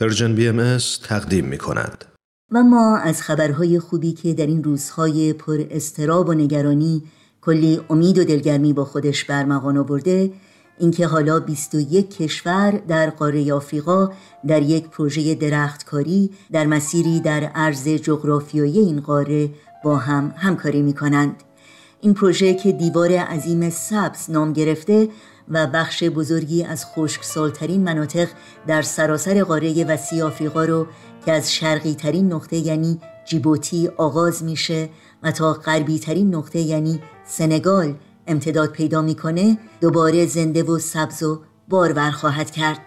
Persian BM تقدیم می کند. و اما از خبرهای خوبی که در این روزهای پر اضطراب و نگرانی کلی امید و دلگرمی با خودش به ارمغان آورده اینکه حالا 21 کشور در قاره آفریقا در یک پروژه درختکاری در مسیری در عرض جغرافیایی این قاره با هم همکاری می کنند. این پروژه که دیوار عظیم سبز نام گرفته و بخش بزرگی از خشکسالترین مناطق در سراسر قاره وسیع آفریقا رو که از شرقی ترین نقطه یعنی جیبوتی آغاز میشه و تا غربی ترین نقطه یعنی سنگال امتداد پیدا می‌کنه دوباره زنده و سبز و بارور خواهد کرد.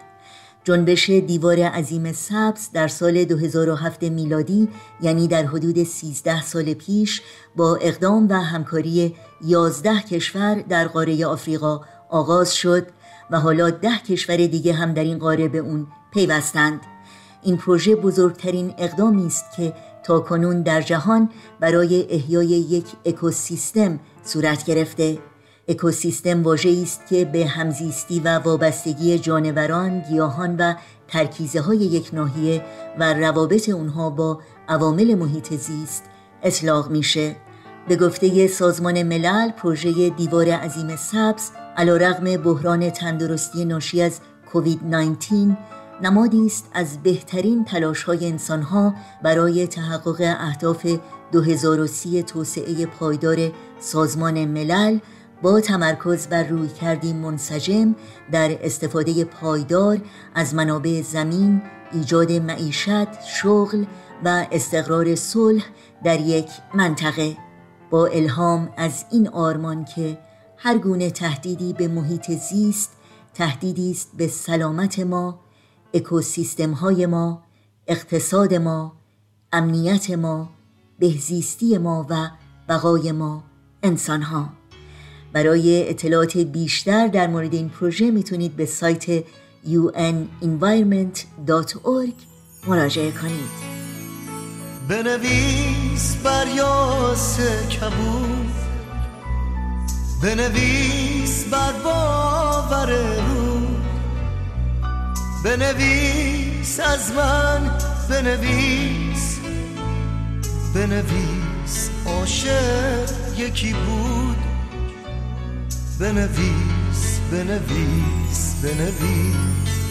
جنبش دیوار عظیم سبز در سال 2007 میلادی یعنی در حدود 13 سال پیش با اقدام و همکاری 11 کشور در قاره آفریقا آغاز شد و حالا ده کشور دیگه هم در این قاره به اون پیوستند این پروژه بزرگترین اقدامی است که تا کنون در جهان برای احیای یک اکوسیستم صورت گرفته اکوسیستم واژه‌ای است که به همزیستی و وابستگی جانوران، گیاهان و ترکیزه های یک ناحیه و روابط اونها با عوامل محیط زیست اطلاق میشه. به گفته سازمان ملل پروژه دیوار عظیم سبز علا رغم بحران تندرستی ناشی از کووید 19 نمادی است از بهترین تلاش های انسان ها برای تحقق اهداف 2030 توسعه پایدار سازمان ملل. با تمرکز بر روی کردی منسجم در استفاده پایدار از منابع زمین، ایجاد معیشت، شغل و استقرار صلح در یک منطقه. با الهام از این آرمان که هر گونه تهدیدی به محیط زیست تهدیدی است به سلامت ما اکوسیستم های ما اقتصاد ما امنیت ما بهزیستی ما و بقای ما انسان ها برای اطلاعات بیشتر در مورد این پروژه می‌تونید به سایت unenvironment.org مراجعه کنید. بنویس بر یاس کبود بنویس بر باور رو. بنویس از من بنویس. بنویس عاشق یکی بود. بنویس بنویس بنویس.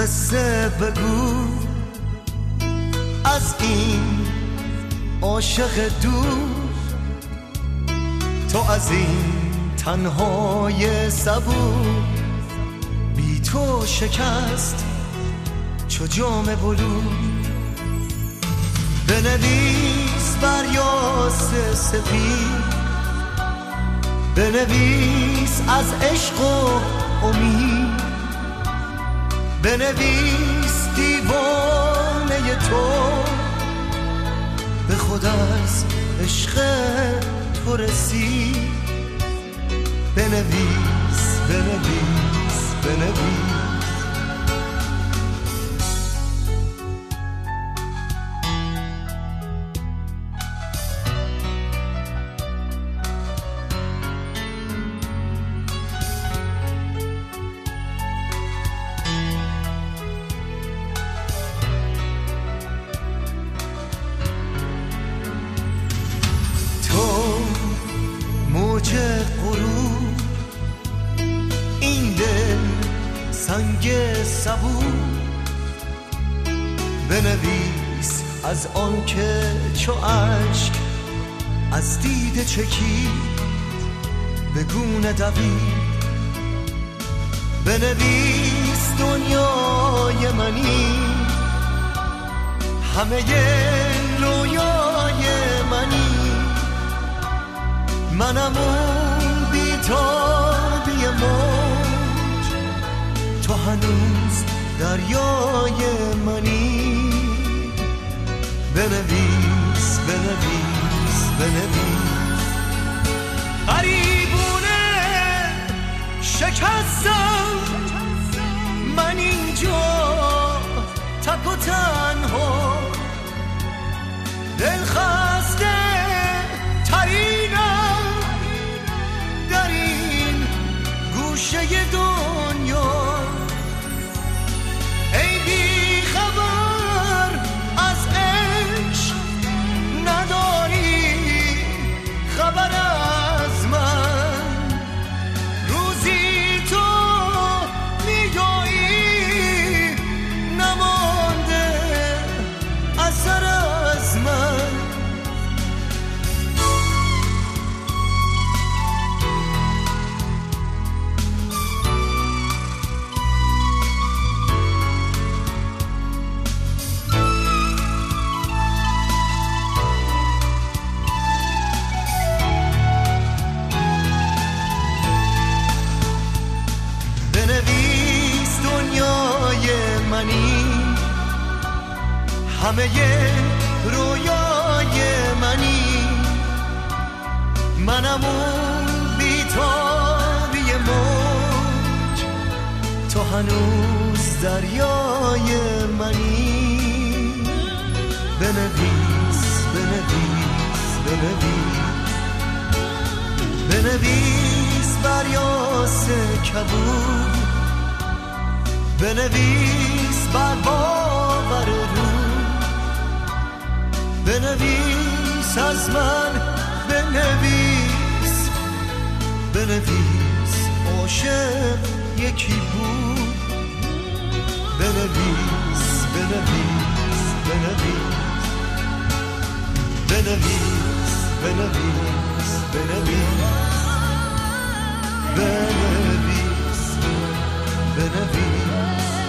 قصه بگو. از این عاشق دور تو از این تنهای صبور. بی تو شکست چو جام بلو بنویس بر یاس سفید. بنویس از عشق و امید. بنویس دیوانه تو. به خود از عشق تو رسید بنویس بنویس. سنگ سبو بنویس از آن که چو عشق از دید چکی به گونه دوید. بنویس دنیای منی همه رویای منی. منم بنویس بنویس همه رویای منی. منم اون بیتابی موج. تو هنوز دریای منی. بنویس بنویس بنویس. بنویس بر یاس کبود بنویس بر باور بنویس از من بنویس بنویس. عاشق یکی بود. بنویس بنویس بنویس. بنویس بنویس بنویس. بنویس بنویس.